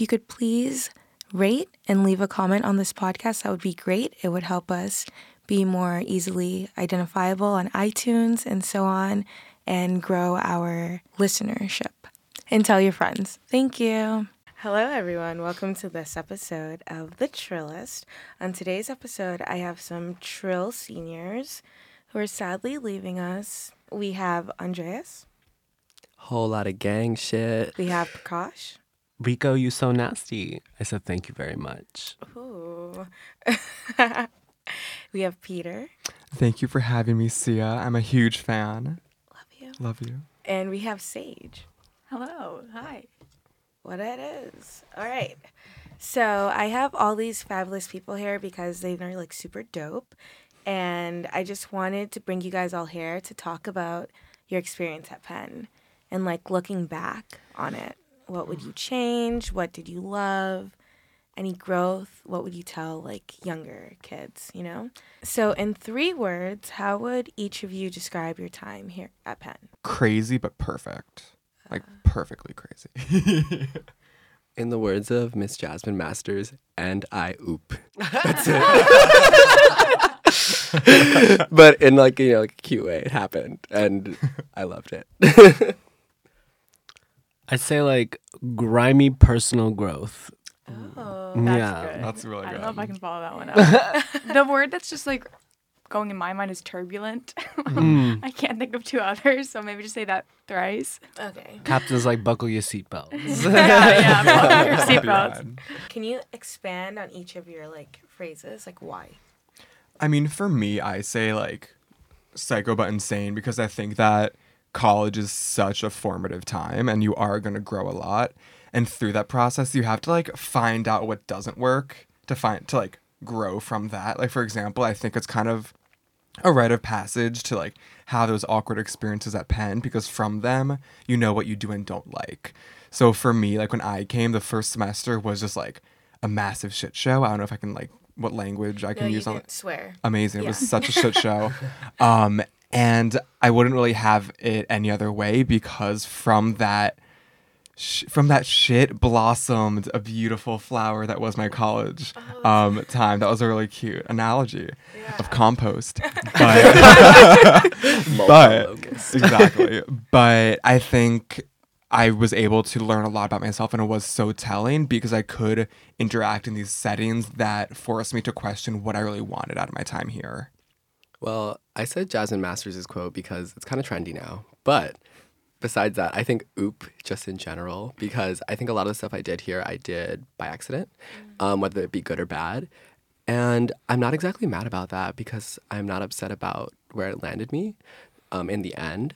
if you could please rate and leave a comment on this podcast, that would be great. It would help us be more easily identifiable on iTunes and so on and grow our listenership. And tell your friends. Thank you. Hello, everyone. Welcome to this episode of The Trillist. On today's episode, I have some Trill seniors who are sadly leaving us. We have Andreas, Whole lot of gang shit. we have Prakash, Rico, you so nasty. I said thank you very much. Ooh. we have Peter, Thank you for having me, Sia. I'm a huge fan. love you, Love you. and we have Sage. Hello. Hi. what it is. All right. So I have all these fabulous people here because they are like super dope. And I just wanted to bring you guys all here to talk about your experience at Penn and like looking back on it. What would mm. you change? What did you love? Any growth? What would you tell like younger kids, you know? So, in three words, how would each of you describe your time here at Penn? Crazy but perfect. Like uh. perfectly crazy. In the words of Miss Jasmine Masters, and I oop. That's it. but in like you know like a cute way, it happened, and I loved it. I'd say like grimy personal growth. Oh, That's yeah. good. That's really good. I don't know if I can follow that one up. the word that's just like going in my mind is turbulent. Mm. I can't think of two others, so maybe just say that thrice. okay. Captain's like buckle your seatbelts. yeah, yeah. buckle your seatbelts. Can you expand on each of your like phrases? Like why? I mean, for me, I say like psycho but insane because I think that college is such a formative time and you are going to grow a lot. And through that process, you have to like find out what doesn't work to find to like grow from that. Like, for example, I think it's kind of a rite of passage to like have those awkward experiences at Penn because from them you know what you do and don't like. So for me, like when I came, the first semester was just like a massive shit show. I don't know if I can like what language I can no, use on didn't swear. amazing. It was such a shit show. Um, and I wouldn't really have it any other way because from that sh- from that shit blossomed a beautiful flower that was my college um, time. That was a really cute analogy of compost. But but exactly. But I think I was able to learn a lot about myself, and it was so telling because I could interact in these settings that forced me to question what I really wanted out of my time here. Well, I said Jasmine Masters' quote because it's kind of trendy now. But besides that, I think oop just in general because I think a lot of the stuff I did here I did by accident, um, whether it be good or bad. And I'm not exactly mad about that because I'm not upset about where it landed me um, in the end.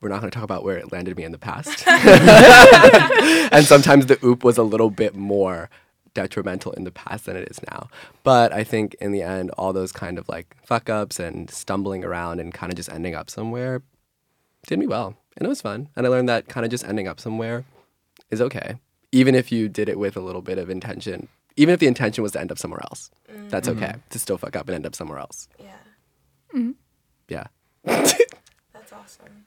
We're not going to talk about where it landed me in the past. and sometimes the oop was a little bit more detrimental in the past than it is now. But I think in the end, all those kind of like fuck ups and stumbling around and kind of just ending up somewhere did me well. And it was fun. And I learned that kind of just ending up somewhere is okay. Even if you did it with a little bit of intention, even if the intention was to end up somewhere else, mm. that's okay mm-hmm. to still fuck up and end up somewhere else. Yeah, mm-hmm. Yeah. that's awesome.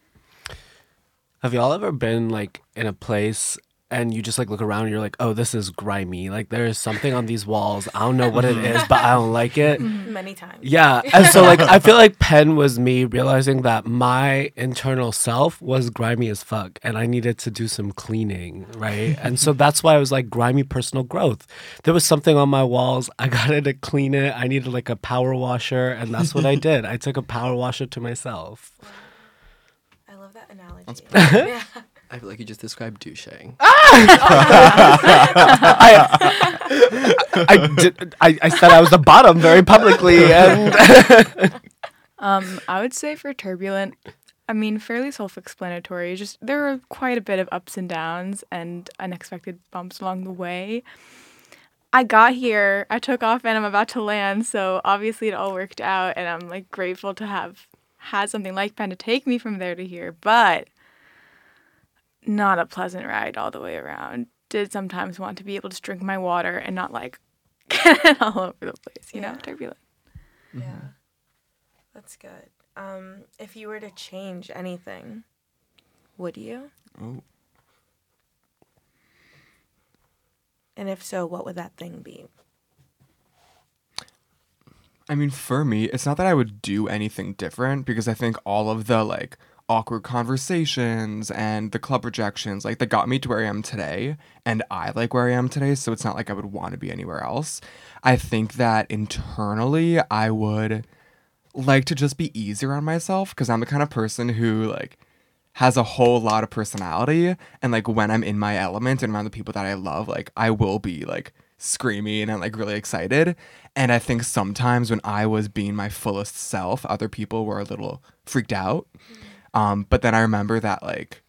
Have y'all ever been like in a place and you just like look around and you're like, oh, this is grimy. Like there is something on these walls. I don't know what it is, but I don't like it. Mm-hmm. Many times. Yeah. And so like I feel like Penn was me realizing that my internal self was grimy as fuck and I needed to do some cleaning, right? And so that's why I was like grimy personal growth. There was something on my walls. I got to clean it. I needed like a power washer and that's what I did. I took a power washer to myself. I love that analogy. yeah. I feel like you just described douching. I did I, I said I was the bottom very publicly and Um, I would say for turbulent, I mean, fairly self-explanatory. Just there were quite a bit of ups and downs and unexpected bumps along the way. I got here, I took off, and I'm about to land. So obviously, it all worked out, and I'm like grateful to have had something like Penn to take me from there to here. But not a pleasant ride all the way around. Did sometimes want to be able to drink my water and not like get it all over the place. You know, Yeah. turbulent. Yeah. That's good. Um, if you were to change anything, would you? Oh. And if so, what would that thing be? I mean, for me, it's not that I would do anything different because I think all of the like awkward conversations and the club rejections, like that got me to where I am today, and I like where I am today, so it's not like I would want to be anywhere else. I think that internally, I would like to just be easier on myself because I'm the kind of person who like has a whole lot of personality and like when I'm in my element and around the people that I love, like I will be like screaming and like really excited. And I think sometimes when I was being my fullest self, other people were a little freaked out. Um, but then I remember that like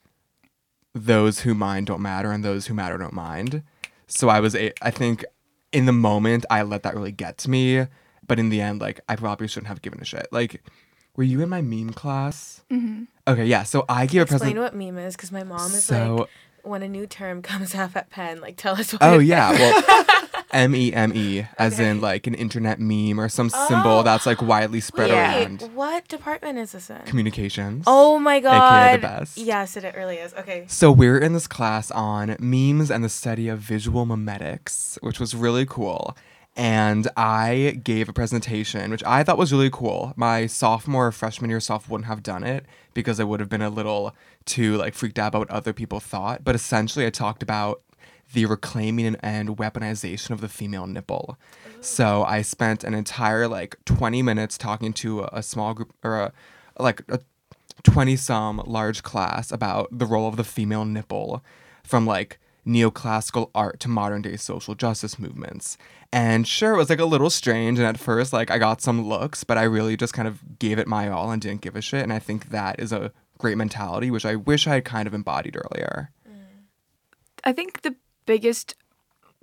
those who mind don't matter and those who matter don't mind. So I was a I think in the moment I let that really get to me, but in the end like I probably shouldn't have given a shit. Like were you in my meme class? Mm-hmm. Okay, yeah. So I gave a Explain what meme is, because my mom is So- like, when a new term comes up at Penn, like tell us what. Oh yeah, well, M E M E, as in like an internet meme or some symbol Oh. that's like widely spread Wait, around. what department is this in? Communications. Oh my god. AKA the best. Yes, it really is. Okay. So we're in this class on memes and the study of visual memetics, which was really cool. And I gave a presentation, which I thought was really cool. My sophomore or freshman year self wouldn't have done it because I would have been a little too like freaked out about what other people thought. But essentially, I talked about the reclaiming and, weaponization of the female nipple. So I spent an entire like 20 minutes talking to a, a small group or a like a 20 some large class about the role of the female nipple from like neoclassical art to modern day social justice movements. And sure, it was like a little strange. And at first, like I got some looks, but I really just kind of gave it my all and didn't give a shit. And I think that is a great mentality, which I wish I had kind of embodied earlier. I think the biggest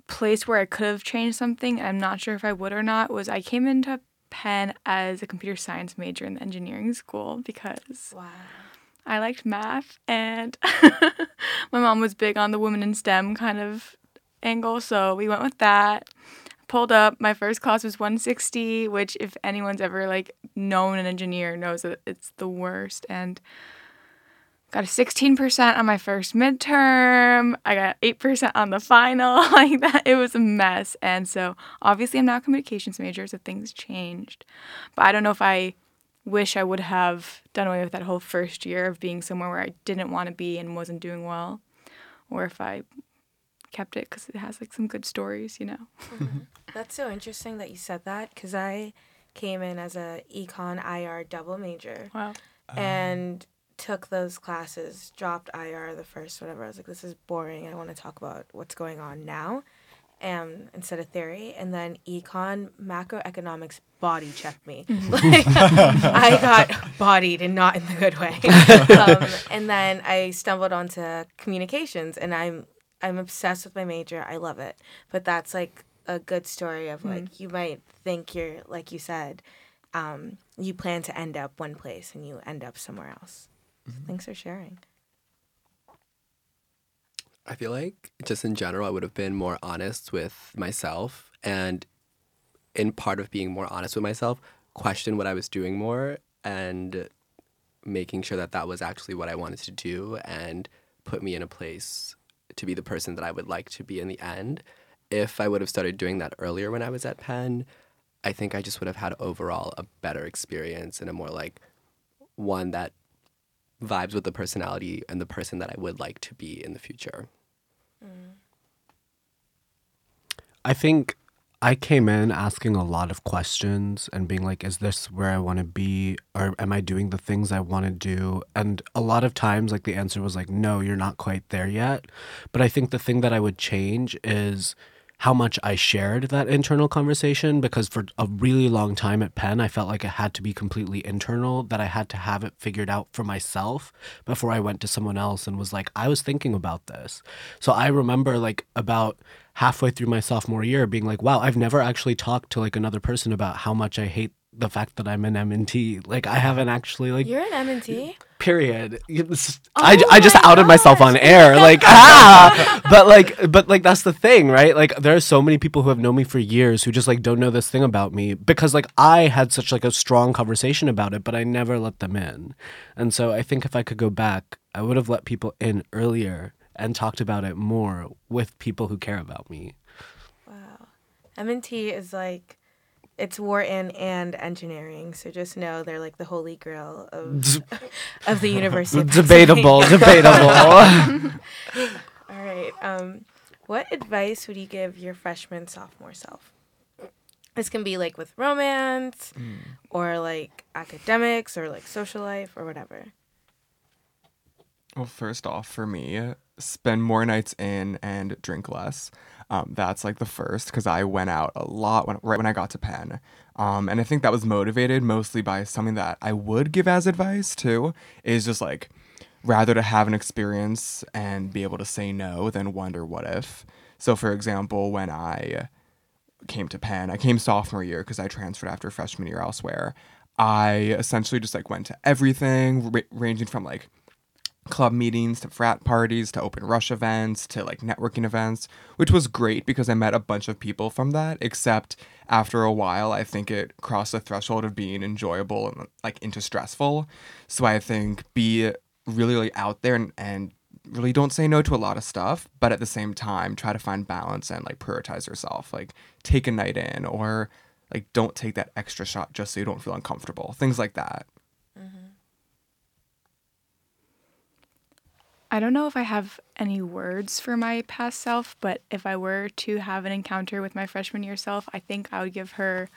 place where I could have changed something, I'm not sure if I would or not, was I came into Penn as a computer science major in the engineering school because Wow. I liked math and my mom was big on the women in STEM kind of angle, so we went with that. Pulled up, my first class was 160, which if anyone's ever like known an engineer knows that it's the worst and got a 16% on my first midterm. I got 8% on the final. like that it was a mess. And so obviously I'm now a communications major, so things changed. But I don't know if I wish I would have done away with that whole first year of being somewhere where I didn't want to be and wasn't doing well, or if I kept it because it has like some good stories, you know. Mm-hmm. That's so interesting that you said that because I came in as a econ IR double major Wow. Um, and took those classes, dropped IR the first whatever. I was like, this is boring. I want to talk about what's going on now. Um, instead of theory, and then econ macroeconomics body checked me. like, I got bodied and not in the good way. um, and then I stumbled onto communications, and I'm I'm obsessed with my major. I love it, but that's like a good story of like you might think you're like you said, um, you plan to end up one place and you end up somewhere else. So thanks for sharing. I feel like just in general, I would have been more honest with myself. And in part of being more honest with myself, question what I was doing more and making sure that that was actually what I wanted to do and put me in a place to be the person that I would like to be in the end. If I would have started doing that earlier when I was at Penn, I think I just would have had overall a better experience and a more like one that vibes with the personality and the person that I would like to be in the future. I think I came in asking a lot of questions and being like, is this where I want to be? Or am I doing the things I want to do? And a lot of times, like, the answer was like, no, you're not quite there yet. But I think the thing that I would change is how much I shared that internal conversation because for a really long time at Penn, I felt like it had to be completely internal, that I had to have it figured out for myself before I went to someone else and was like, I was thinking about this. So I remember like about halfway through my sophomore year being like, wow, I've never actually talked to like another person about how much I hate the fact that I'm an M&T. Like I haven't actually like You're an M&T? Period. Oh I, I just outed myself on air, like ah. But like, but like that's the thing, right? Like there are so many people who have known me for years who just like don't know this thing about me because like I had such like a strong conversation about it, but I never let them in. And so I think if I could go back, I would have let people in earlier and talked about it more with people who care about me. Wow. M&T is like it's Wharton and engineering, so just know they're like the holy grail of of the University. Debatable, debatable. All right. Um, what advice would you give your freshman sophomore self? This can be like with romance, or like academics, or like social life, or whatever. Well, first off, for me, spend more nights in and drink less. Um, that's like the first because I went out a lot when, right when I got to Penn. Um, and I think that was motivated mostly by something that I would give as advice too is just like rather to have an experience and be able to say no than wonder what if. So, for example, when I came to Penn, I came sophomore year because I transferred after freshman year elsewhere. I essentially just like went to everything, ra- ranging from like club meetings to frat parties to open rush events to like networking events which was great because i met a bunch of people from that except after a while i think it crossed the threshold of being enjoyable and like into stressful. So i think be really, really out there and, and really don't say no to a lot of stuff but at the same time try to find balance and like prioritize yourself. Like take a night in or like don't take that extra shot just so you don't feel uncomfortable. Things like that I don't know if I have any words for my past self, but if I were to have an encounter with my freshman year self, I think I would give her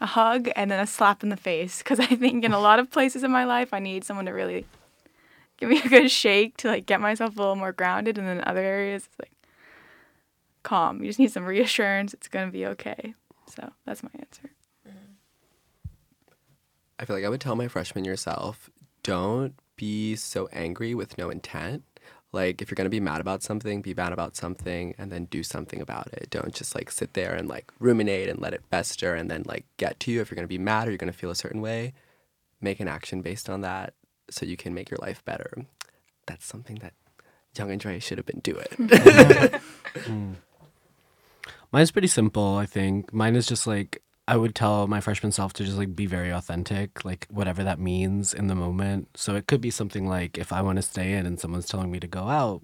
a hug and then a slap in the face because I think in a lot of places in my life I need someone to really give me a good shake to like get myself a little more grounded and then other areas it's like calm. You just need some reassurance it's going to be okay. So, that's my answer. Mm-hmm. I feel like I would tell my freshman year self, don't be so angry with no intent. Like if you're gonna be mad about something, be mad about something and then do something about it. Don't just like sit there and like ruminate and let it fester and then like get to you. If you're gonna be mad or you're gonna feel a certain way, make an action based on that so you can make your life better. That's something that young Andre should have been doing. Mm. Mine's pretty simple, I think. Mine is just like I would tell my freshman self to just like be very authentic, like whatever that means in the moment. So it could be something like if I want to stay in and someone's telling me to go out,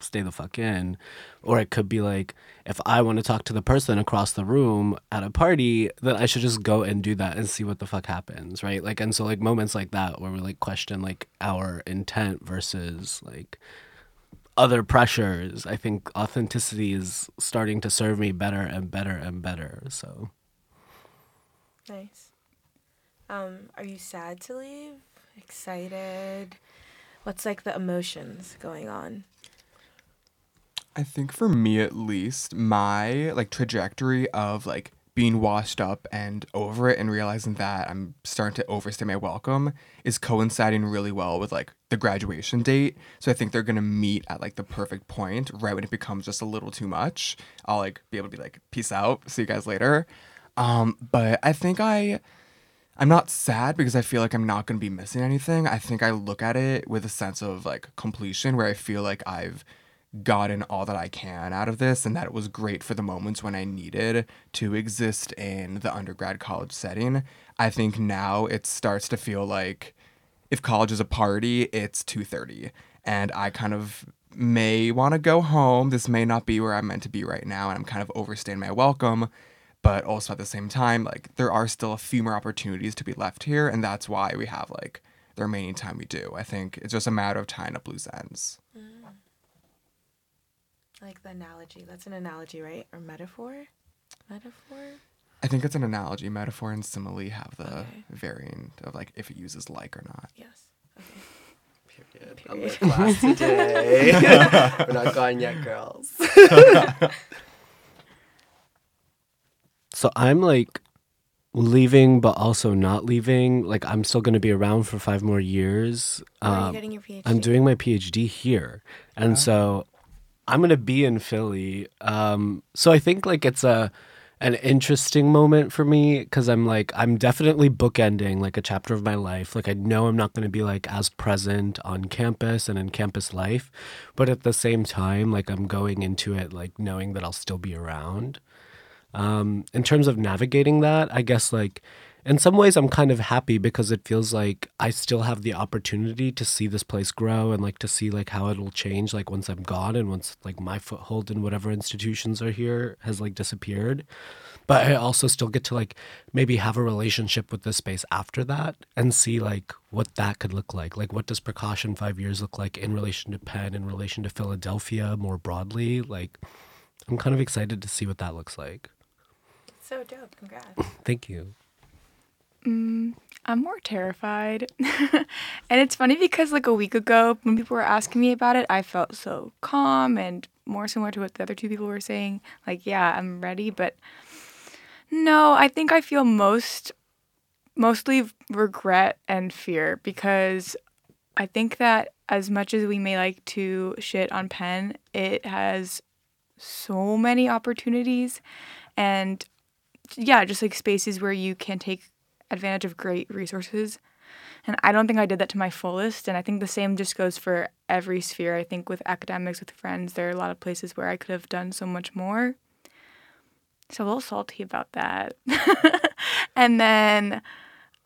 stay the fuck in. Or it could be like if I want to talk to the person across the room at a party, then I should just go and do that and see what the fuck happens, right? Like and so like moments like that where we like question like our intent versus like other pressures. I think authenticity is starting to serve me better and better and better. So Nice. Um, are you sad to leave? Excited? What's like the emotions going on? I think for me at least, my like trajectory of like being washed up and over it and realizing that I'm starting to overstay my welcome is coinciding really well with like the graduation date. So I think they're gonna meet at like the perfect point, right when it becomes just a little too much. I'll like be able to be like, peace out, see you guys later. Um, but I think I I'm not sad because I feel like I'm not going to be missing anything. I think I look at it with a sense of like completion where I feel like I've gotten all that I can out of this and that it was great for the moments when I needed to exist in the undergrad college setting. I think now it starts to feel like if college is a party, it's 2:30 and I kind of may want to go home. This may not be where I'm meant to be right now and I'm kind of overstaying my welcome but also at the same time like there are still a few more opportunities to be left here and that's why we have like the remaining time we do i think it's just a matter of tying up loose ends mm. I like the analogy. That's an analogy, right? Or metaphor? Metaphor? i think it's an analogy metaphor and simile have the Okay. variant of like if it uses like or not Yes. Okay. Period. I'm in class today. We're not gone yet, girls. So I'm like leaving, but also not leaving. Like I'm still going to be around for five more years. Where are you Um, getting your PhD? I'm doing my PhD here, and so I'm going to be in Philly. Um, so I think like it's a an interesting moment for me because I'm like I'm definitely bookending like a chapter of my life. Like I know I'm not going to be like as present on campus and in campus life, but at the same time, like I'm going into it like knowing that I'll still be around um, in terms of navigating that, I guess like in some ways I'm kind of happy because it feels like I still have the opportunity to see this place grow and like to see like how it'll change like once I'm gone and once like my foothold in whatever institutions are here has like disappeared. but I also still get to like maybe have a relationship with this space after that and see like what that could look like. Like, what does Prakash in five years look like in relation to Penn, in relation to Philadelphia more broadly? Like, I'm kind of excited to see what that looks like. So dope. Congrats. Thank you. Mm, I'm more terrified. and it's funny because like a week ago when people were asking me about it, I felt so calm and more similar to what the other two people were saying. Like, yeah, I'm ready, but no, I think I feel most mostly regret and fear because I think that as much as we may like to shit on Penn, it has so many opportunities and yeah, just like spaces where you can take advantage of great resources. And I don't think I did that to my fullest. And I think the same just goes for every sphere. I think with academics, with friends, there are a lot of places where I could have done so much more. So a little salty about that. and then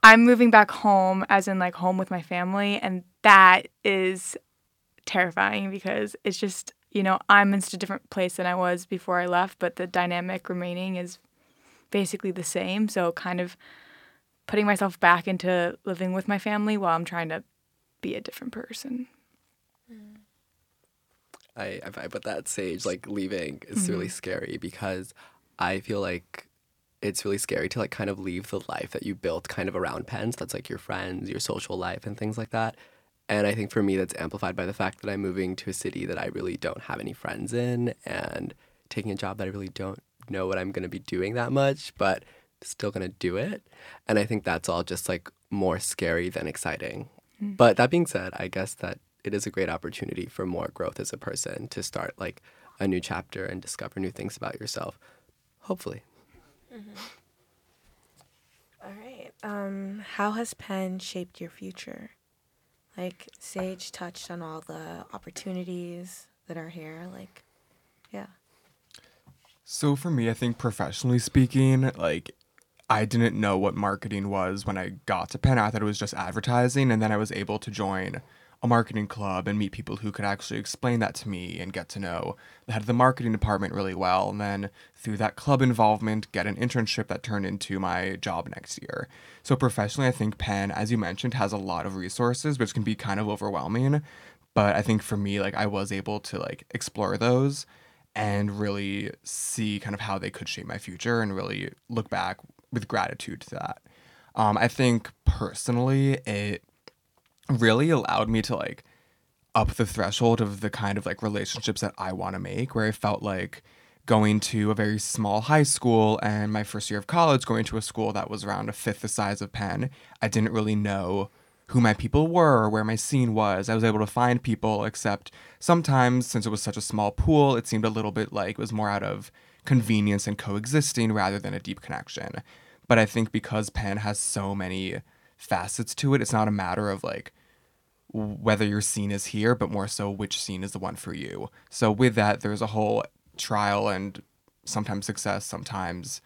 I'm moving back home, as in like home with my family. And that is terrifying because it's just, you know, I'm in such a different place than I was before I left, but the dynamic remaining is basically the same. So kind of putting myself back into living with my family while I'm trying to be a different person. I, I vibe with that sage. Like leaving is really mm-hmm. scary because I feel like it's really scary to like kind of leave the life that you built kind of around Penn's. That's like your friends, your social life, and things like that. And I think for me, that's amplified by the fact that I'm moving to a city that I really don't have any friends in and taking a job that I really don't know what I'm going to be doing that much, but still going to do it. And I think that's all just like more scary than exciting. But that being said, I guess that it is a great opportunity for more growth as a person to start like a new chapter and discover new things about yourself. Hopefully. All right. Um, how has Penn shaped your future? Like Sage touched on all the opportunities that are here. Like. So for me, I think professionally speaking, like I didn't know what marketing was when I got to Penn. I thought it was just advertising, and then I was able to join a marketing club and meet people who could actually explain that to me and get to know the head of the marketing department really well. And then through that club involvement, get an internship that turned into my job next year. So professionally, I think Penn, as you mentioned, has a lot of resources, which can be kind of overwhelming. But I think for me, like I was able to like explore those and really see kind of how they could shape my future and really look back with gratitude to that. Um, I think personally, it really allowed me to like up the threshold of the kind of like relationships that I want to make, where I felt like going to a very small high school and my first year of college going to a school that was around a fifth the size of Penn, I didn't really know who my people were or where my scene was. I was able to find people, except sometimes, since it was such a small pool, it seemed a little bit like it was more out of convenience and coexisting rather than a deep connection. But I think because Penn has so many facets to it, it's not a matter of like whether your scene is here, but more so which scene is the one for you. So with that, there's a whole trial and sometimes success, sometimes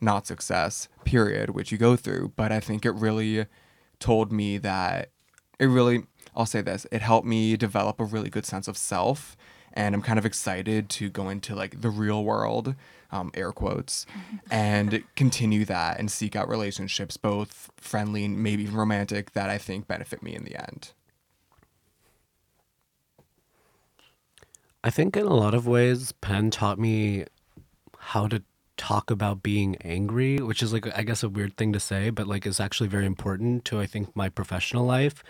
not success period, which you go through. But I think it really told me that it really, I'll say this, it helped me develop a really good sense of self. And I'm kind of excited to go into like the real world, um, air quotes, and continue that and seek out relationships, both friendly and maybe even romantic, that I think benefit me in the end. I think in a lot of ways, Penn taught me how to talk about being angry, which is like I guess a weird thing to say, but like is actually very important to I think my professional life.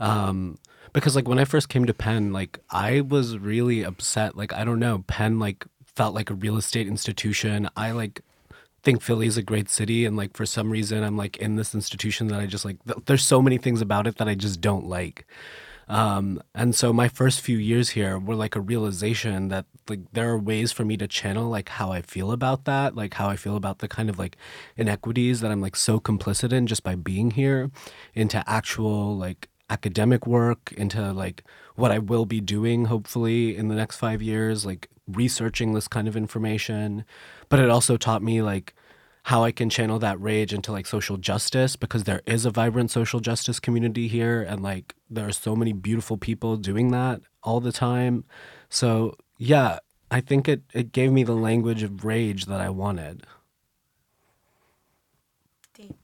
Um, because like when I first came to Penn, like I was really upset. Like I don't know, Penn like felt like a real estate institution. I like think Philly's a great city, and like for some reason I'm like in this institution that I just like. th- There's so many things about it that I just don't like. Um, and so my first few years here were like a realization that like there are ways for me to channel like how I feel about that, like how I feel about the kind of like inequities that I'm like so complicit in just by being here into actual like academic work, into like what I will be doing hopefully in the next five years, like researching this kind of information. But it also taught me like how I can channel that rage into like social justice because there is a vibrant social justice community here and like there are so many beautiful people doing that all the time. So, yeah, I think it it gave me the language of rage that I wanted. Deep.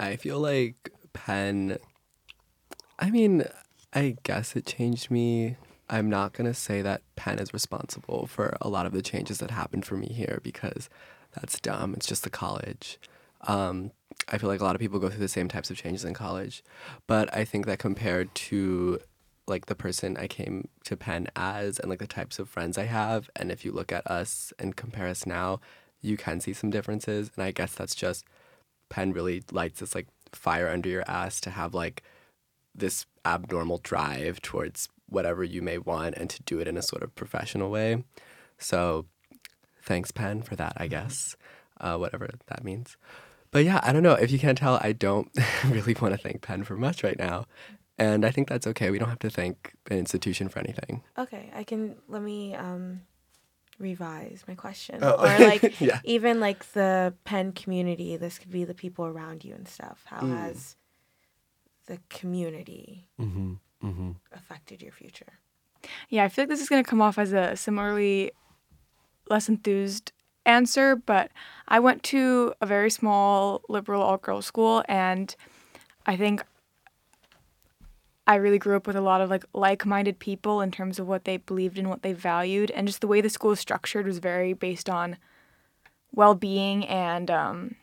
I feel like Penn I mean, I guess it changed me I'm not gonna say that Penn is responsible for a lot of the changes that happened for me here because that's dumb. It's just the college. Um, I feel like a lot of people go through the same types of changes in college, but I think that compared to like the person I came to Penn as and like the types of friends I have, and if you look at us and compare us now, you can see some differences. And I guess that's just Penn really lights this like fire under your ass to have like this abnormal drive towards whatever you may want and to do it in a sort of professional way. So thanks, Penn, for that, I guess, uh, whatever that means. But yeah, I don't know. If you can't tell, I don't really want to thank Penn for much right now. And I think that's okay. We don't have to thank an institution for anything. Okay, I can let me um revise my question. Oh, Or like yeah. even like the Penn community, this could be the people around you and stuff. How Mm. has the community Mm-hmm. Mm-hmm. affected your future? Yeah, I feel like this is going to come off as a similarly less enthused answer, but I went to a very small liberal all girls school, and I think I really grew up with a lot of like like-minded people in terms of what they believed in, what they valued, and just the way the school was structured was very based on well-being and um,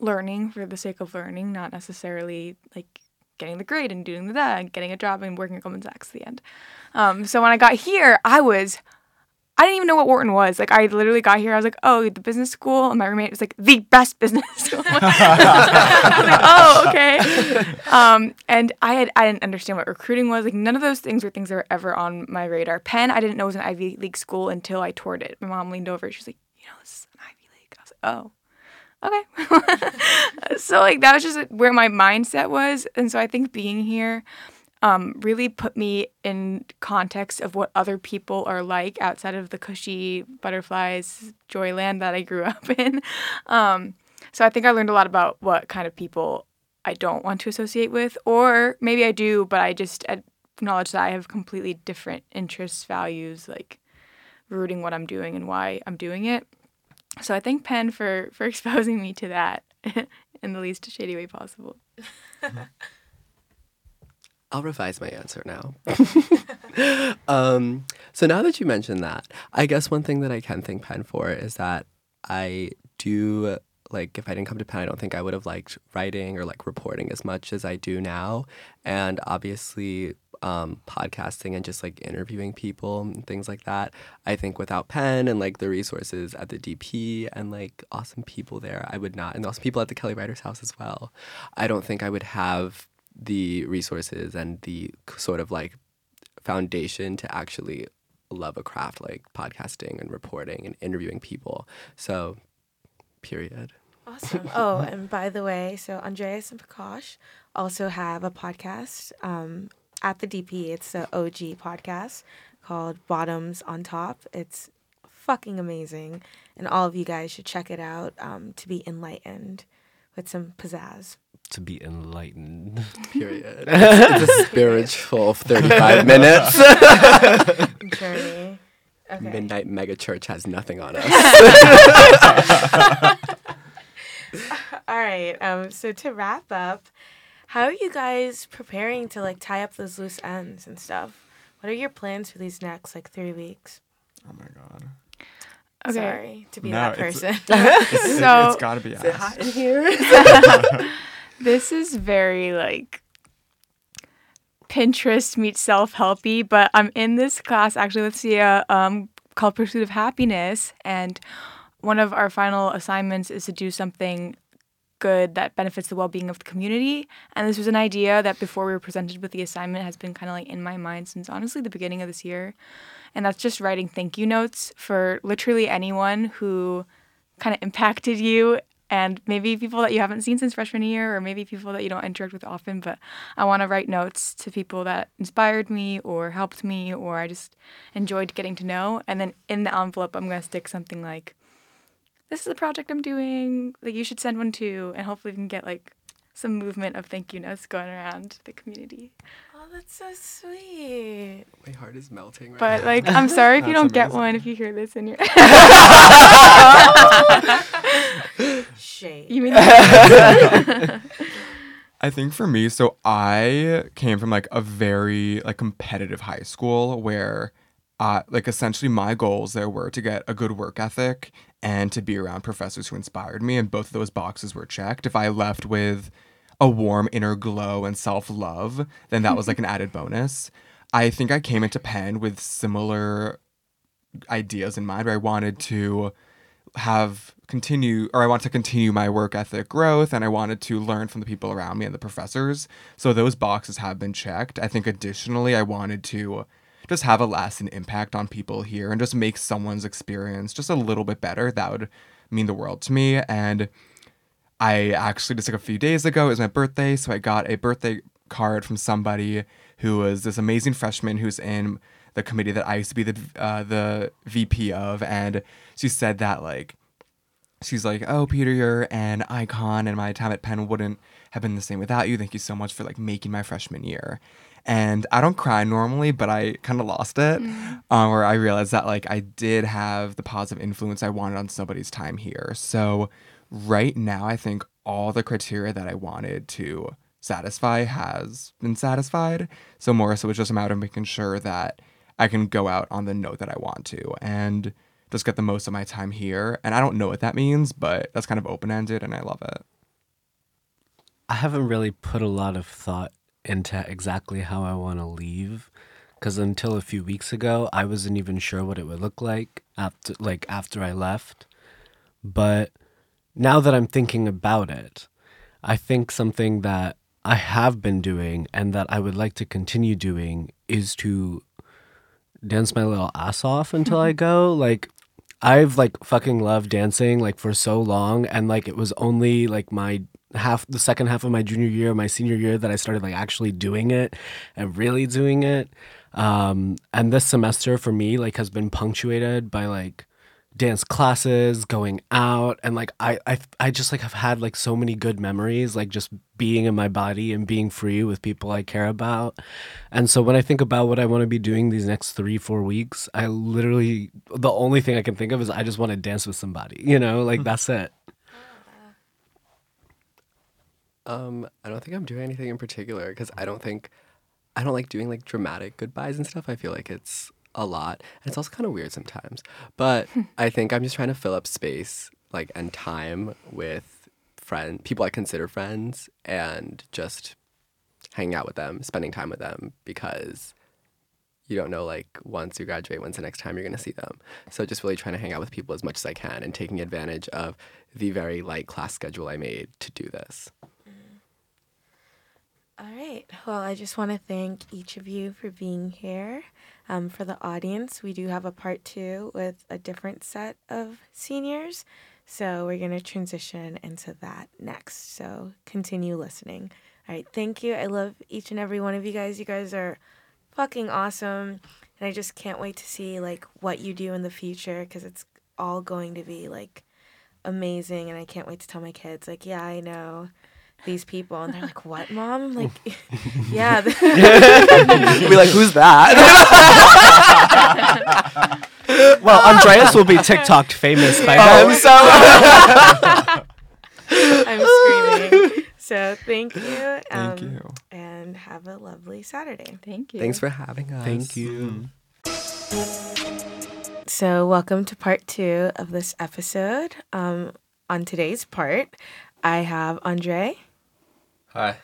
learning for the sake of learning, not necessarily like getting the grade and doing that and getting a job and working at Goldman Sachs at the end. Um, so when I got here, I was I didn't even know what Wharton was. Like I literally got here, I was like, oh, the business school. And my roommate was like, the best business school. I was like, oh, okay. Um, and I had I didn't understand what recruiting was. Like none of those things were things that were ever on my radar. Penn, I didn't know it was an Ivy League school until I toured it. My mom leaned over, she was like, you know, this is an Ivy League. I was like, oh okay. so like that was just where my mindset was, and so I think being here um, really put me in context of what other people are like outside of the cushy butterflies joyland that I grew up in. Um, so I think I learned a lot about what kind of people I don't want to associate with, or maybe I do, but I just acknowledge that I have completely different interests, values, like rooting what I'm doing and why I'm doing it. So I thank Penn for for exposing me to that in the least shady way possible. I'll revise my answer now. um, so now that you mentioned that, I guess one thing that I can thank Penn for is that I do like if I didn't come to Penn, I don't think I would have liked writing or like reporting as much as I do now. And obviously, um, podcasting and just like interviewing people and things like that. I think without Penn and like the resources at the DP and like awesome people there, I would not, and awesome people at the Kelly Writers House as well. I don't think I would have the resources and the sort of like foundation to actually love a craft like podcasting and reporting and interviewing people. So, period. Awesome. oh, and by the way, so Andreas and Prakash also have a podcast um, at the DP. It's the OG podcast called Bottoms on Top. It's fucking amazing, and all of you guys should check it out um, to be enlightened with some pizzazz. To be enlightened. Period. it's, it's a spiritual 35 minutes. Journey. Okay. Midnight Mega Church has nothing on us. All right. Um. So to wrap up, how are you guys preparing to like tie up those loose ends and stuff? What are your plans for these next like three weeks? Oh my god. Okay. Sorry to be No, that person. It's, So- it's got to be us. in here. This is very like Pinterest meets self helpy, but I'm in this class actually with Sia um, called Pursuit of Happiness, and one of our final assignments is to do something good that benefits the well being of the community. And this was an idea that before we were presented with the assignment has been kind of like in my mind since honestly the beginning of this year. And that's just writing thank you notes for literally anyone who kind of impacted you and maybe people that you haven't seen since freshman year or maybe people that you don't interact with often but i want to write notes to people that inspired me or helped me or i just enjoyed getting to know and then in the envelope i'm going to stick something like this is the project i'm doing like you should send one too and hopefully we can get like some movement of thank you notes going around the community oh, that's so sweet. My heart is melting right but now. like i'm sorry if you don't get one if you hear this and you're Shade. you mean I think for me, so I came from like a very like competitive high school where uh like essentially my goals there were to get a good work ethic and to be around professors who inspired me and both of those boxes were checked. If I left with a warm inner glow and self-love, then that was like an added bonus. I think I came into Penn with similar ideas in mind where I wanted to have continue or I want to continue my work ethic growth and I wanted to learn from the people around me and the professors. So those boxes have been checked. I think additionally I wanted to just have a lasting impact on people here and just make someone's experience just a little bit better. That would mean the world to me. And I actually just like a few days ago, it was my birthday, so I got a birthday card from somebody who was this amazing freshman who's in the committee that I used to be the uh, the VP of, and she said that like she's like, "Oh, Peter, you're an icon, and my time at Penn wouldn't have been the same without you. Thank you so much for like making my freshman year." And I don't cry normally, but I kind of lost it, um, where I realized that like I did have the positive influence I wanted on somebody's time here. So right now, I think all the criteria that I wanted to satisfy has been satisfied. So more so, it's just a matter of making sure that I can go out on the note that I want to and just get the most of my time here. And I don't know what that means, but that's kind of open ended and I love it. I haven't really put a lot of thought into exactly how I want to leave because until a few weeks ago, I wasn't even sure what it would look like after like after I left. But now that I'm thinking about it, I think something that I have been doing and that I would like to continue doing is to dance my little ass off until I go. Like I've like fucking loved dancing like for so long and like it was only like my half the second half of my junior year, my senior year that I started like actually doing it and really doing it. Um and this semester for me like has been punctuated by like dance classes, going out, and like I, I I just like have had like so many good memories, like just being in my body and being free with people I care about. And so when I think about what I want to be doing these next three, four weeks, I literally the only thing I can think of is I just want to dance with somebody. You know, like that's it. Um, I don't think I'm doing anything in particular because I don't think I don't like doing like dramatic goodbyes and stuff. I feel like it's a lot, and it's also kind of weird sometimes. But I think I'm just trying to fill up space, like and time with friend people I consider friends, and just hanging out with them, spending time with them because you don't know like once you graduate when's the next time you're going to see them so just really trying to hang out with people as much as i can and taking advantage of the very light class schedule i made to do this All right. Well, I just want to thank each of you for being here. Um, for the audience, we do have a part two with a different set of seniors. So we're going to transition into that next. So continue listening. All right. Thank you. I love each and every one of you guys. You guys are fucking awesome. And I just can't wait to see like what you do in the future because it's all going to be like amazing. And I can't wait to tell my kids, like, yeah, I know these people. And they're like, what, mom? Like, yeah. be like who's that Well, Andreas will be TikTok famous by i'm then. so I'm screaming. So thank you. Um, Thank you. And have a lovely Saturday. Thank you. thanks for having us Thank you. So, welcome to part two of this episode. Um, on today's part, I have Andre, Hi.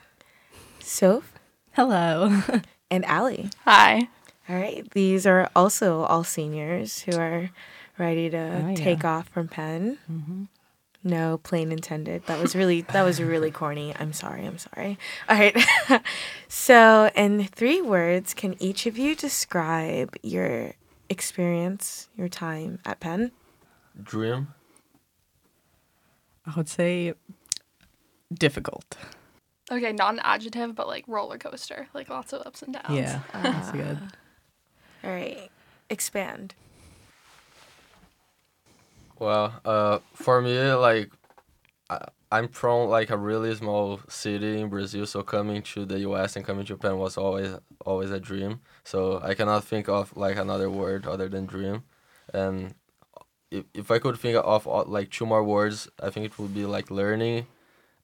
Soph, Hello. and Allie. Hi. All right. These are also all seniors who are ready to Oh, yeah. take off from Penn. Mm-hmm. No plain intended. That was really that was really corny. I'm sorry. I'm sorry. All right. so, in three words, can each of you describe your experience, your time at Penn? Dream. I would say difficult. Okay, not an adjective, but like roller coaster, like lots of ups and downs. Yeah, that's good. All right. Expand. Well, uh, for me, like, I, I'm from like a really small city in Brazil, so coming to the U.S. and coming to Japan was always always a dream. So I cannot think of like another word other than dream, and if if I could think of like two more words, I think it would be like learning,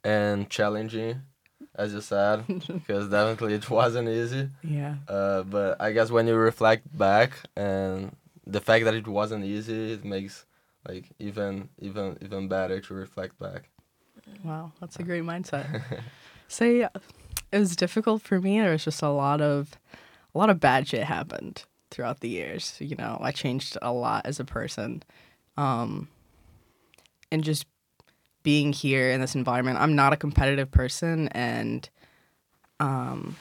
and challenging, as you said, because definitely it wasn't easy. Yeah. Uh, but I guess when you reflect back and the fact that it wasn't easy, it makes like even even even better to reflect back. Wow, that's a great mindset. Say it was difficult for me. There was just a lot of a lot of bad shit happened throughout the years. You know, I changed a lot as a person. Um and just being here in this environment, I'm not a competitive person and um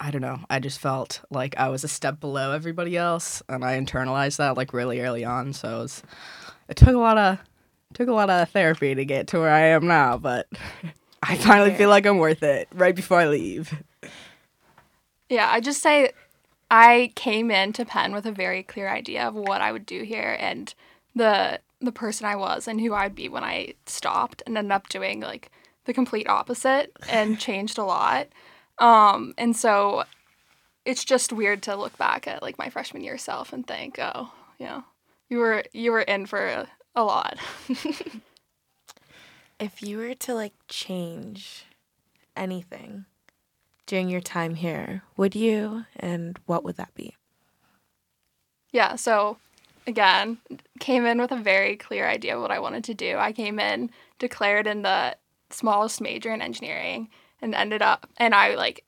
I don't know. I just felt like I was a step below everybody else and I internalized that like really early on. So it, was, it took a lot of took a lot of therapy to get to where I am now, but I finally feel like I'm worth it right before I leave. Yeah, I just say I came into Penn with a very clear idea of what I would do here and the the person I was and who I'd be when I stopped and ended up doing like the complete opposite and changed a lot. Um, and so it's just weird to look back at like my freshman year self and think, oh, you know, you were you were in for a, a lot. If you were to like change anything during your time here, would you? And what would that be? Yeah, so again, came in with a very clear idea of what I wanted to do. I came in declared in the smallest major in engineering and ended up and I like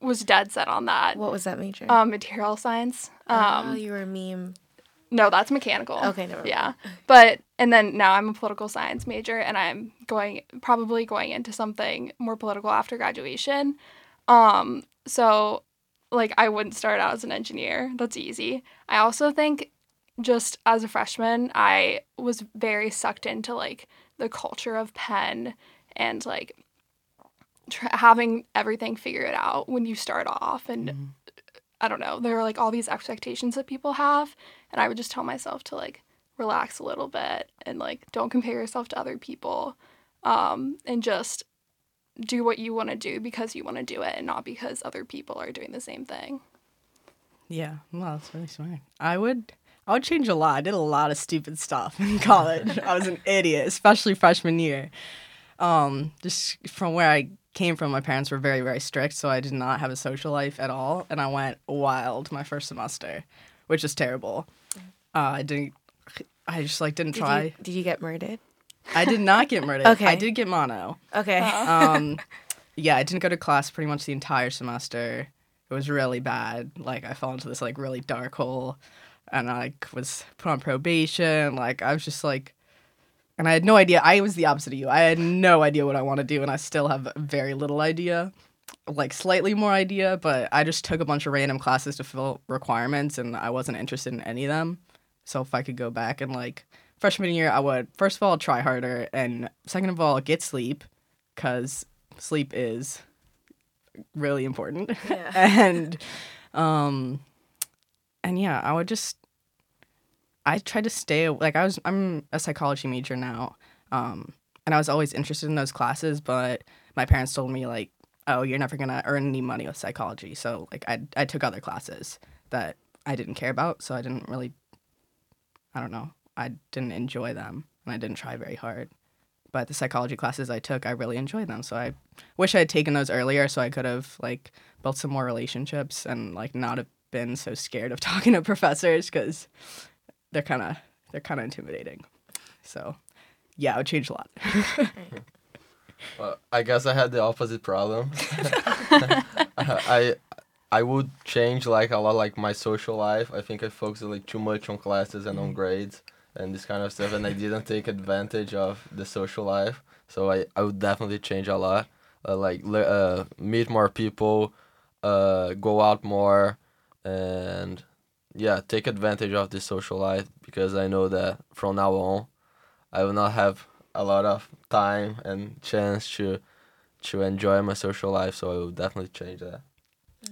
was dead set on that. What was that major? Um, material science. Um, oh, you were a MEAM. no, that's mechanical. Okay, never mind. Yeah, but and then now I'm a political science major, and I'm going probably going into something more political after graduation. Um, so like I wouldn't start out as an engineer. That's easy. I also think just as a freshman, I was very sucked into like the culture of Penn and like tr- having everything figured out when you start off and I don't know, there are like all these expectations that people have and I would just tell myself to like relax a little bit and like don't compare yourself to other people um and just do what you want to do because you want to do it and not because other people are doing the same thing. Yeah, well, that's really smart. I would I would change a lot. I did a lot of stupid stuff in college. I was an idiot, especially freshman year. Um, just from where I came from, my parents were very, very strict, so I did not have a social life at all, and I went wild my first semester, which is terrible. Uh, I didn't. I just like didn't Did try. you, did you get murdered? I did not get murdered. Okay. I did get mono. Okay. um, yeah, I didn't go to class pretty much the entire semester. It was really bad. Like I fell into this like really dark hole, and I like, was put on probation. Like I was just like, and I had no idea. I was the opposite of you. I had no idea what I want to do, and I still have very little idea. Like slightly more idea, but I just took a bunch of random classes to fill requirements, and I wasn't interested in any of them. So if I could go back and like freshman year, I would first of all try harder, and second of all get sleep, because sleep is really important. Yeah. and um, and yeah, I would just I tried to stay like I was I'm a psychology major now, um, and I was always interested in those classes, but my parents told me like, oh, you're never gonna earn any money with psychology, so like I I took other classes that I didn't care about, so I didn't really I don't know. I didn't enjoy them and I didn't try very hard. But the psychology classes I took, I really enjoyed them. So I wish I had taken those earlier so I could have like built some more relationships and like not have been so scared of talking to professors cuz they're kind of they're kind of intimidating. So, yeah, it would change a lot. Well, I guess I had the opposite problem. I I would change like a lot like my social life. I think I focused like too much on classes and on grades and this kind of stuff, and I didn't take advantage of the social life. So I, I would definitely change a lot. Uh, like uh, meet more people, uh, go out more, and yeah, take advantage of this social life because I know that from now on, I will not have a lot of time and chance to to enjoy my social life. So I will definitely change that.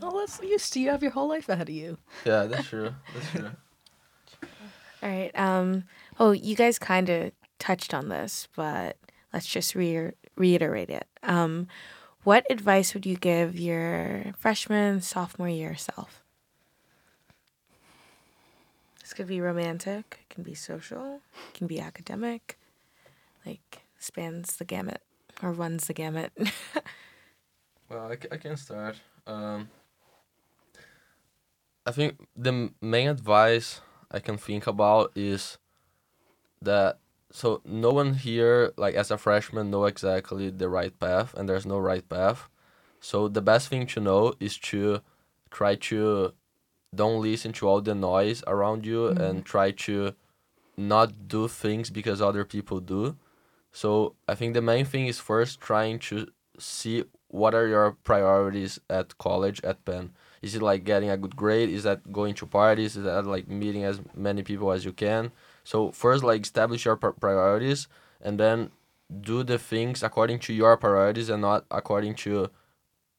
oh, that's used to you have your whole life ahead of you. Yeah, that's true. That's true. All right. Um. Oh, you guys kind of touched on this, but let's just re- reiterate it. Um, what advice would you give your freshman, sophomore year self? Could be romantic. It can be social. It can be academic. Like spans the gamut or runs the gamut. Well, I, I can start. Um, I think the main advice I can think about is that so no one here like as a freshman know exactly the right path and there's no right path. So the best thing to know is to try to don't listen to all the noise around you and mm-hmm. try to not do things because other people do. So I think the main thing is first trying to see what are your priorities at college at Penn. Is it like getting a good grade? Is that going to parties? Is that like meeting as many people as you can? So first like establish your priorities and then do the things according to your priorities and not according to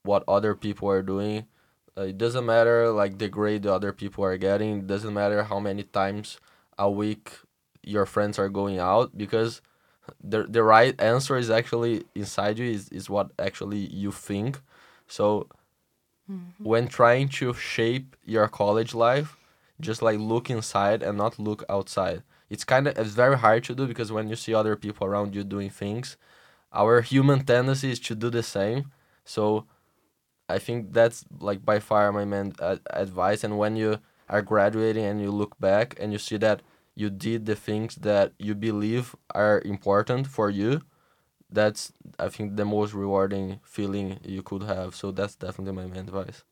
what other people are doing. Uh, it doesn't matter like the grade the other people are getting. It doesn't matter how many times a week your friends are going out because the the right answer is actually inside you is, is what actually you think. So when trying to shape your college life, just like look inside and not look outside. It's kind of it's very hard to do because when you see other people around you doing things, our human tendency is to do the same. So I think that's like by far my main uh, advice. And when you are graduating and you look back and you see that you did the things that you believe are important for you, that's I think the most rewarding feeling you could have. So that's definitely my main advice.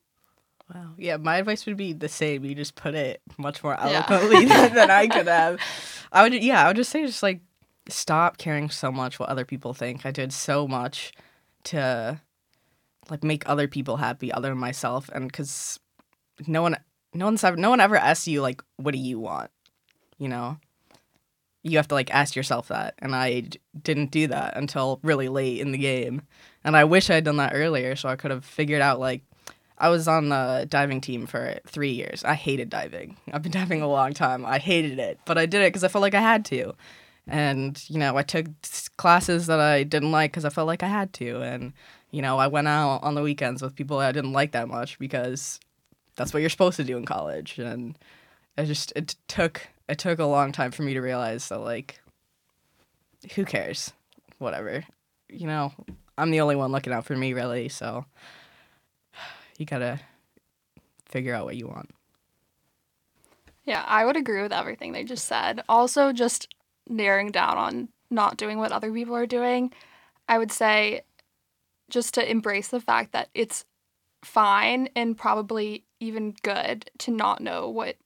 Wow. Yeah, my advice would be the same. You just put it much more Yeah. eloquently than, than I could have. I would, yeah, I would just say, just like, stop caring so much what other people think. I did so much to, like, make other people happy other than myself, and because no one, no one's ever, no one ever asks you like, what do you want? You know, you have to like ask yourself that, and I d- didn't do that until really late in the game, and I wish I had done that earlier so I could have figured out like. I was on the diving team for three years. I hated diving. I've been diving a long time. I hated it, but I did it because I felt like I had to. And, you know, I took classes that I didn't like because I felt like I had to. And, you know, I went out on the weekends with people I didn't like that much because that's what you're supposed to do in college. And I just, it took, it took a long time for me to realize that, like, who cares? Whatever. You know, I'm the only one looking out for me, really. So you gotta figure out what you want. Yeah, I would agree with everything they just said. Also, just narrowing down on not doing what other people are doing, I would say just to embrace the fact that it's fine and probably even good to not know what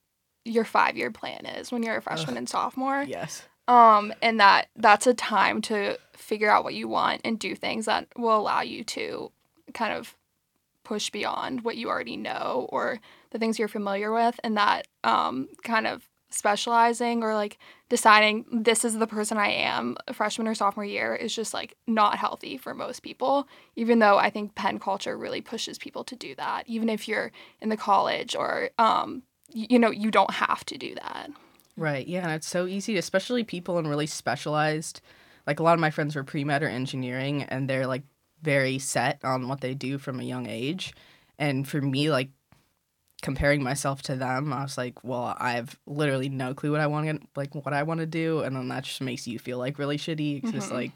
your five year plan is when you're a freshman and sophomore. Yes. Um, and that that's a time to figure out what you want and do things that will allow you to kind of push beyond what you already know or the things you're familiar with and that um, kind of specializing or like deciding this is the person I am freshman or sophomore year is just like not healthy for most people even though I think Penn culture really pushes people to do that even if you're in the college or um, y- you know you don't have to do that Right. Yeah, and it's so easy, especially people in really specialized. Like a lot of my friends were pre med or engineering, and they're like very set on what they do from a young age. And for me, like comparing myself to them, I was like, well, I have literally no clue what I want to like what I want to do, and then that just makes you feel like really shitty. 'cause It's mm-hmm. like,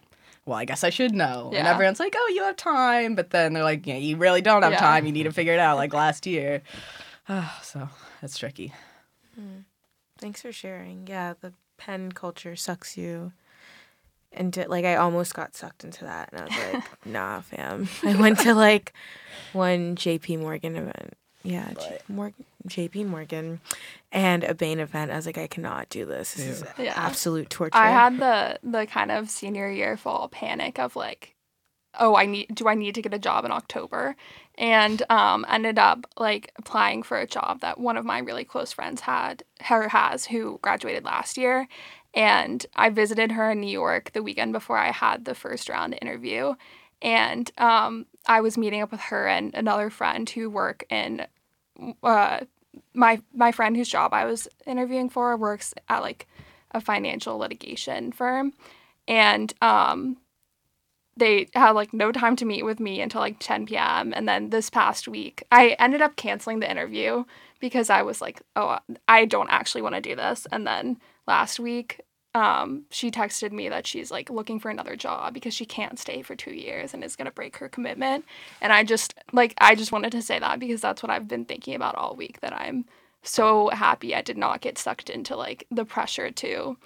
well, I guess I should know. And everyone's like, oh, you have time, but then they're like, yeah, you really don't have Yeah. time. You need to figure it out. Like last year. Ah, so it's tricky. Mm. Thanks for sharing. Yeah, the Penn culture sucks you into like I almost got sucked into that and I was like, nah, fam. I went to like one JP Morgan event. Yeah, J- Morgan, JP Morgan and a Bain event. I was like, I cannot do this. This is Yeah. absolute torture. I had the the kind of senior year fall panic of like, oh, I need do I need to get a job in October, and um ended up like applying for a job that one of my really close friends had her has who graduated last year, and I visited her in New York the weekend before I had the first round interview, and um I was meeting up with her and another friend who work in uh my my friend whose job I was interviewing for works at like a financial litigation firm and um they had like no time to meet with me until like 10 p.m. and then this past week I ended up canceling the interview because I was like oh I don't actually want to do this and then last week um, she texted me that she's like looking for another job because she can't stay for two years and is gonna break her commitment. And I just like I just wanted to say that because that's what I've been thinking about all week. That I'm so happy I did not get sucked into like the pressure to,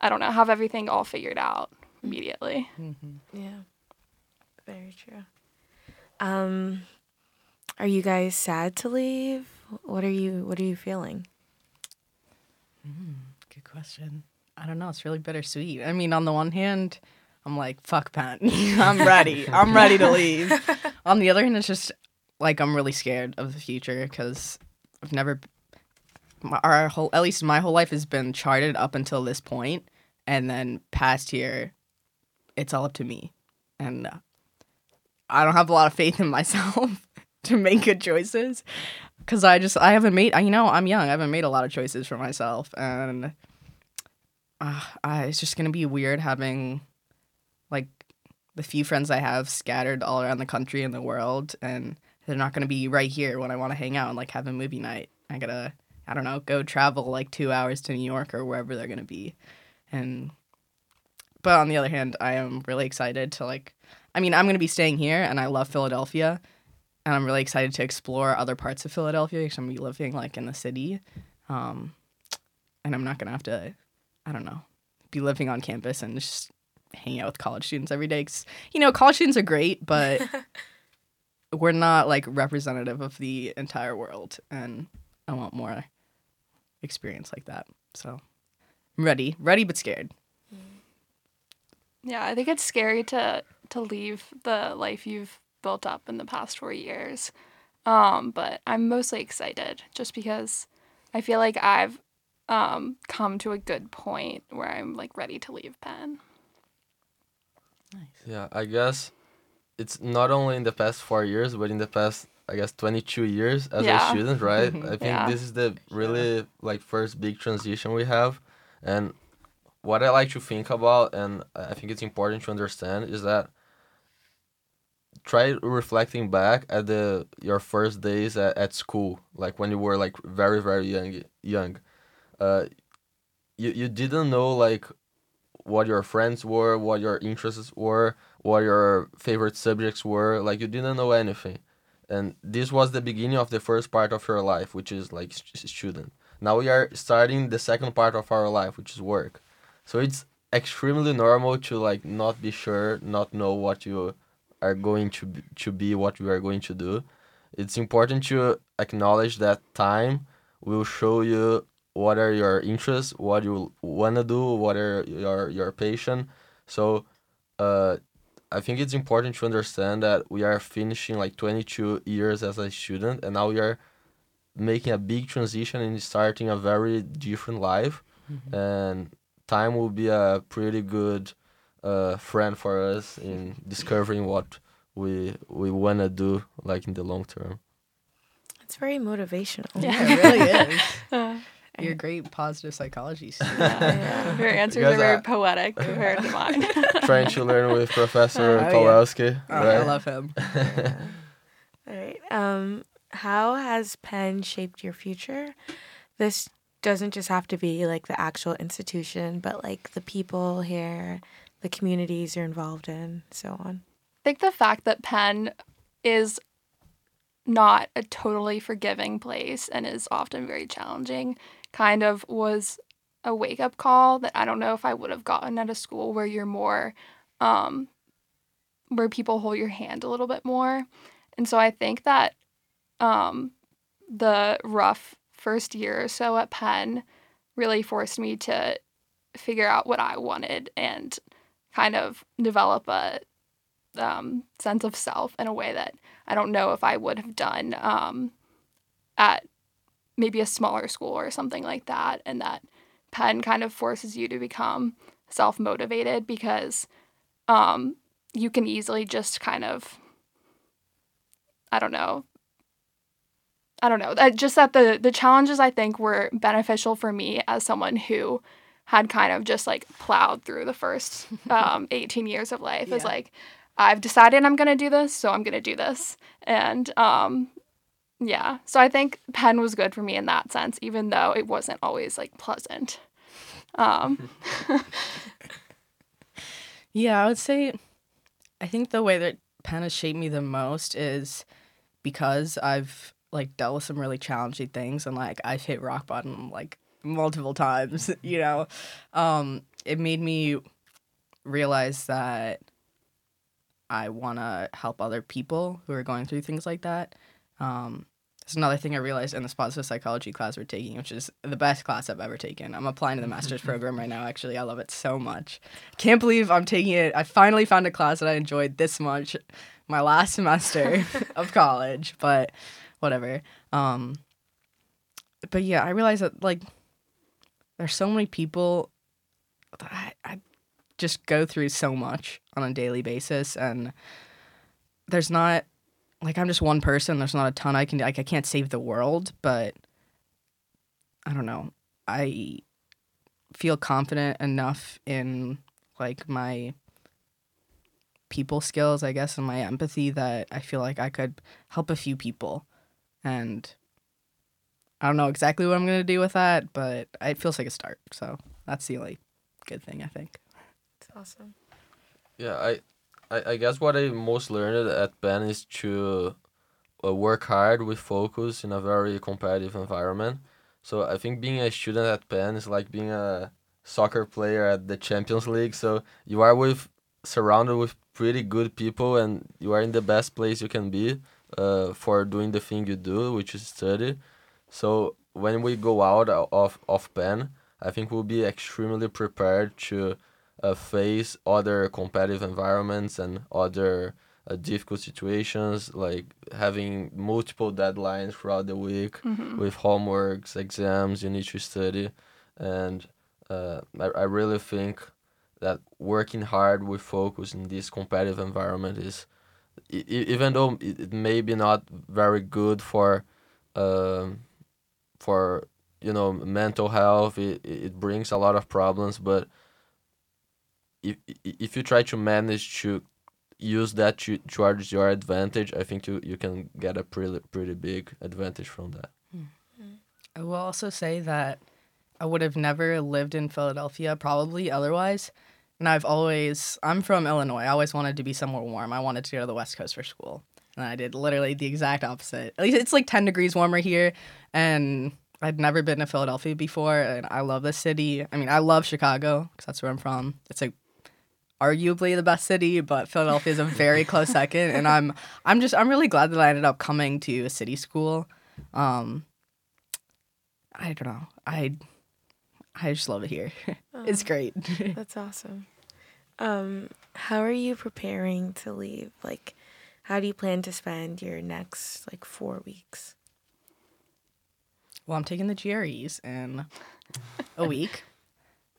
I don't know, have everything all figured out immediately. Yeah. Very true. Um are you guys sad to leave? What are you what are you feeling? Good question. I don't know. It's really bittersweet. I mean, on the one hand, I'm like, fuck Penn. I'm ready. I'm ready to leave. on the other hand, it's just like I'm really scared of the future because I've never, my, our whole, at least my whole life has been charted up until this point, and then past here, it's all up to me, and uh, I don't have a lot of faith in myself to make good choices because I just I haven't made. You know, I'm young. I haven't made a lot of choices for myself, and uh, I, it's just gonna be weird having like the few friends I have scattered all around the country and the world, and they're not gonna be right here when I want to hang out and like have a movie night. I gotta, I don't know, go travel like two hours to New York or wherever they're gonna be, and. But on the other hand, I am really excited to like. I mean, I'm gonna be staying here, and I love Philadelphia, and I'm really excited to explore other parts of Philadelphia because I'm gonna be living like in the city, um, and I'm not gonna have to I don't know, be living on campus and just hanging out with college students every day. 'Cause, you know, college students are great, but we're not like representative of the entire world, and I want more experience like that. So I'm ready, ready but scared. Yeah, I think it's scary to to leave the life you've built up in the past four years. Um, but I'm mostly excited just because I feel like I've um, come to a good point where I'm like ready to leave Penn. Yeah, I guess it's not only in the past four years, but in the past, I guess, 22 years as Yeah. a student, right? I think Yeah. this is the really like first big transition we have, and what I like to think about, and I think it's important to understand, is that try reflecting back at the your first days at, at school, like when you were like very very young, young. Uh, you you didn't know like what your friends were, what your interests were, what your favorite subjects were. Like you didn't know anything, and this was the beginning of the first part of your life, which is like student. Now we are starting the second part of our life, which is work. So it's extremely normal to like not be sure, not know what you are going to be, to be, what you are going to do. It's important to acknowledge that time will show you what are your interests, what you wanna do, what are your your passion. So, uh, I think it's important to understand that we are finishing like twenty two years as a student, and now we are making a big transition and starting a very different life, and time will be a pretty good uh, friend for us in discovering what we we wanna do like in the long term. It's very motivational. Yeah, it really is. You're a great positive psychology student. yeah. Your answers guys are very are- poetic compared to mine. Trying to learn with Professor Oh, yeah. Kowalski, Oh, right? I love him. All right. Um, how has Penn shaped your future? This doesn't just have to be like the actual institution, but like the people here, the communities you're involved in, so on. I think the fact that Penn is not a totally forgiving place and is often very challenging kind of was a wake up call that I don't know if I would have gotten at a school where you're more um where people hold your hand a little bit more. And so I think that um the rough first year or so at Penn really forced me to figure out what I wanted and kind of develop a um, sense of self in a way that I don't know if I would have done um, at maybe a smaller school or something like that. And that Penn kind of forces you to become self motivated because um, you can easily just kind of, I don't know. I don't know. Just that the the challenges I think were beneficial for me as someone who had kind of just like plowed through the first um, 18 years of life is like I've decided I'm going to do this, so I'm going to do this. And um yeah, so I think Penn was good for me in that sense even though it wasn't always like pleasant. Um, Yeah, I would say I think the way that Penn has shaped me the most is because I've like dealt with some really challenging things and like I've hit rock bottom like multiple times, you know. Um it made me realize that I want to help other people who are going through things like that. Um there's another thing I realized in this positive psychology class we're taking, which is the best class I've ever taken. I'm applying to the master's program right now, actually. I love it so much. Can't believe I'm taking it. I finally found a class that I enjoyed this much my last semester of college, but whatever. Um, but yeah, I realized that, like, there's so many people that I, I just go through so much on a daily basis, and there's not like I'm just one person. There's not a ton I can like I can't save the world, but I don't know. I feel confident enough in like my people skills, I guess, and my empathy that I feel like I could help a few people. And I don't know exactly what I'm going to do with that, but it feels like a start. So that's the only good thing, I think. It's awesome. Yeah, I, I, I guess what I most learned at Penn is to uh, work hard with focus in a very competitive environment. So I think being a student at Penn is like being a soccer player at the Champions League. So you are with surrounded with pretty good people and you are in the best place you can be uh, for doing the thing you do, which is study. So when we go out of of Penn, I think we'll be extremely prepared to face other competitive environments and other uh, difficult situations, like having multiple deadlines throughout the week with homeworks, exams you need to study, and uh, I, I really think that working hard with focus in this competitive environment is, e- even though it, it may be not very good for, um, for you know mental health, it, it brings a lot of problems, but if if you try to manage to use that to towards your advantage, I think you, you can get a pretty pretty big advantage from that. I will also say that I would have never lived in Philadelphia probably otherwise. And I've always, I'm from Illinois. I always wanted to be somewhere warm. I wanted to go to the West Coast for school. And I did literally the exact opposite. At least it's like 10 degrees warmer here. And I'd never been to Philadelphia before. And I love the city. I mean, I love Chicago because that's where I'm from. It's like arguably the best city, but Philadelphia is a very close second. And I'm, I'm just, I'm really glad that I ended up coming to a city school. Um, I don't know. I I just love it here. it's great. That's awesome. Um, how are you preparing to leave? Like, how do you plan to spend your next like four weeks? well, I'm taking the GREs in a week.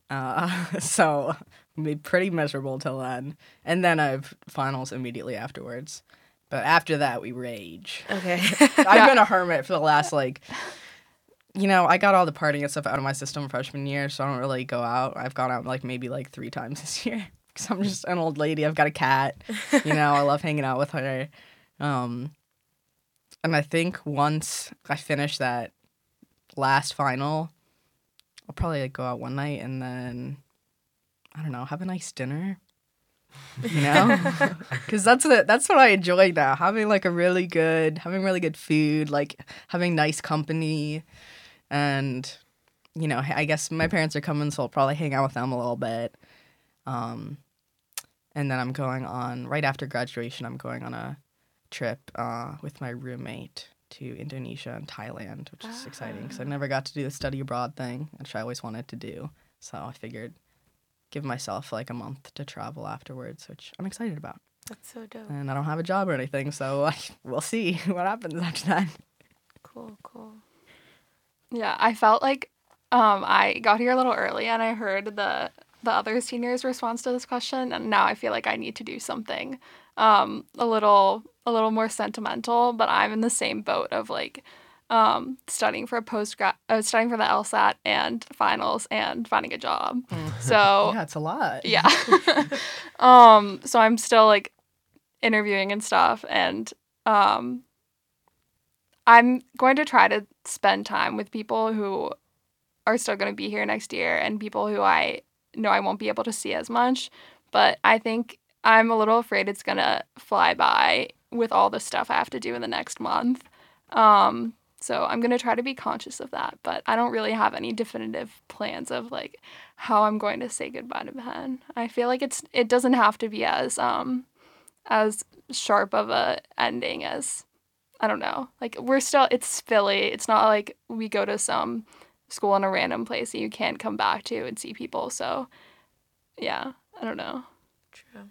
Uh, so be pretty miserable till then. And then I have finals immediately afterwards. But after that, we rage. Okay. I've been a hermit for the last like you know, I got all the partying and stuff out of my system freshman year, so I don't really go out. I've gone out like maybe like three times this year because I'm just an old lady. I've got a cat. You know, I love hanging out with her. Um, and I think once I finish that last final, I'll probably like, go out one night and then I don't know, have a nice dinner. You know, because that's the, that's what I enjoy now. Having like a really good, having really good food, like having nice company, and you know, I guess my parents are coming, so I'll probably hang out with them a little bit. Um, and then I'm going on right after graduation. I'm going on a trip uh, with my roommate to Indonesia and Thailand, which is exciting because I never got to do the study abroad thing, which I always wanted to do. So I figured give myself like a month to travel afterwards, which I'm excited about. That's so dope. And I don't have a job or anything, so we'll see what happens after that. Cool, cool. Yeah, I felt like um, I got here a little early and I heard the the other seniors' response to this question, and now I feel like I need to do something um, a little a little more sentimental. But I'm in the same boat of like um, studying for a post grad, uh, studying for the LSAT and finals, and finding a job. So yeah, it's a lot. yeah. um, so I'm still like interviewing and stuff and um I'm going to try to spend time with people who are still going to be here next year and people who I know I won't be able to see as much. But I think I'm a little afraid it's going to fly by with all the stuff I have to do in the next month. Um, so I'm going to try to be conscious of that. But I don't really have any definitive plans of like how I'm going to say goodbye to Penn. I feel like it's it doesn't have to be as um as sharp of a ending as I don't know. Like we're still it's Philly. It's not like we go to some school in a random place that you can't come back to and see people. So yeah, I don't know. True.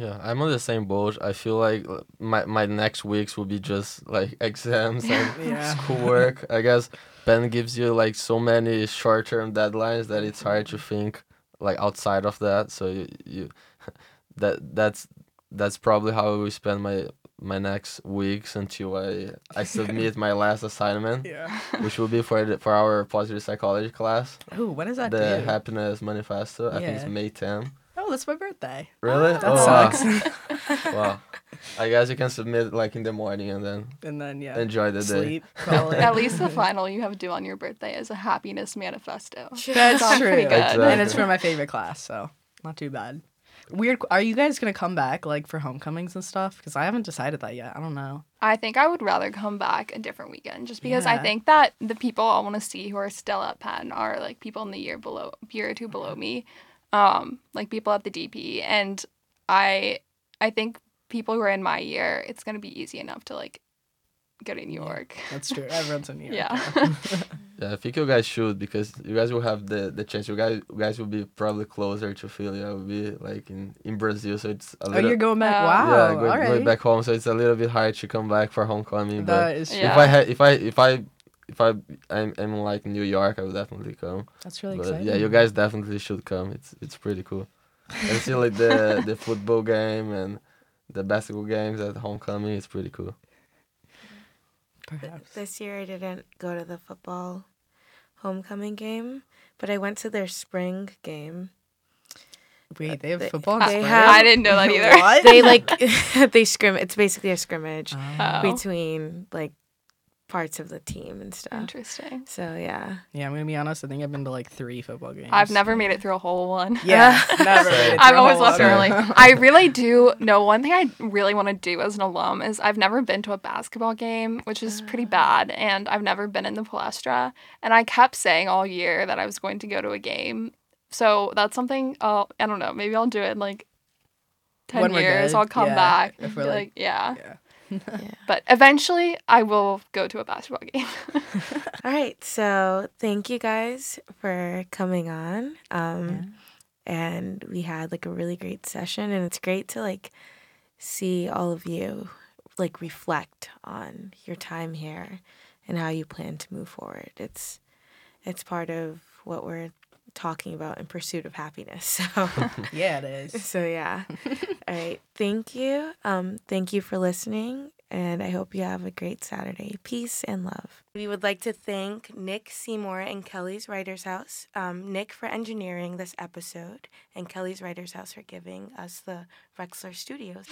Yeah, I'm on the same boat. I feel like uh, my my next weeks will be just like exams and Yeah. schoolwork. I guess Penn gives you like so many short term deadlines that it's hard to think like outside of that. So you, you that that's that's probably how I will spend my my next weeks until I I submit my last assignment, Yeah. which will be for the, for our positive psychology class, Oh, what does that the do? happiness manifesto. I think it's May 10. Oh, that's my birthday. Really? That oh, wow. sucks. wow. I guess you can submit like in the morning and then and then yeah, enjoy the day. sleep. Call it. At least the final you have due on your birthday is a happiness manifesto. That's Sounds true. pretty good. And it's Exactly. for my favorite class, so not too bad. Weird. Are you guys gonna come back like for homecomings and stuff? Because I haven't decided that yet. I don't know. I think I would rather come back a different weekend just because I think that the people I want to see who are still at Penn are like people in the year below, year or two below me, um, like people at the DP, and I, I think people who are in my year, it's gonna be easy enough to like go to New York. That's true. Everyone's in here. Yeah. Yeah, I think you guys should because you guys will have the, the chance. You guys you guys will be probably closer to Philly. I will be like in, in Brazil, so it's a Oh, little you're going back. Uh, wow. yeah go, all right. going back home. So it's a little bit hard to come back for homecoming. but That is true. Yeah. if I had if I if I if I I'm, I'm like New York, I would definitely come. That's really but exciting. yeah, you guys definitely should come. It's it's pretty cool. and see like the the football game and the basketball games at homecoming. It's pretty cool. Perhaps. This year I didn't go to the football homecoming game, but I went to their spring game. Wait, uh, they have They- football. in they spring? have- I didn't know that either. They like they scrim. It's basically a scrimmage Oh, between like parts of the team and stuff. interesting. So yeah. Yeah, I'm gonna be honest. I think I've been to like three football games. I've never made it through a whole one. Yeah, never. I've always whole left early. I really do know one thing I really want to do as an alum is I've never been to a basketball game, which is pretty ah. bad, and I've never been in the Palestra. And I kept saying all year that I was going to go to a game. So that's something I'll I don't know, maybe I'll do it in like ten When years. good, I'll come yeah, back. if we're like- like, yeah. yeah. But eventually I will go to a basketball game. All right. So thank you guys for coming on. Um, and we had like a really great session, and it's great to like see all of you like reflect on your time here and how you plan to move forward. It's it's part of what we're talking about in pursuit of happiness. So Yeah, it is. so yeah. All right. Thank you. Um, thank you for listening, and I hope you have a great Saturday. Peace and love. We would like to thank Nick Seymour and Kelly's Writers House. Um, Nick for engineering this episode, and Kelly's Writers House for giving us the Wexler Studios.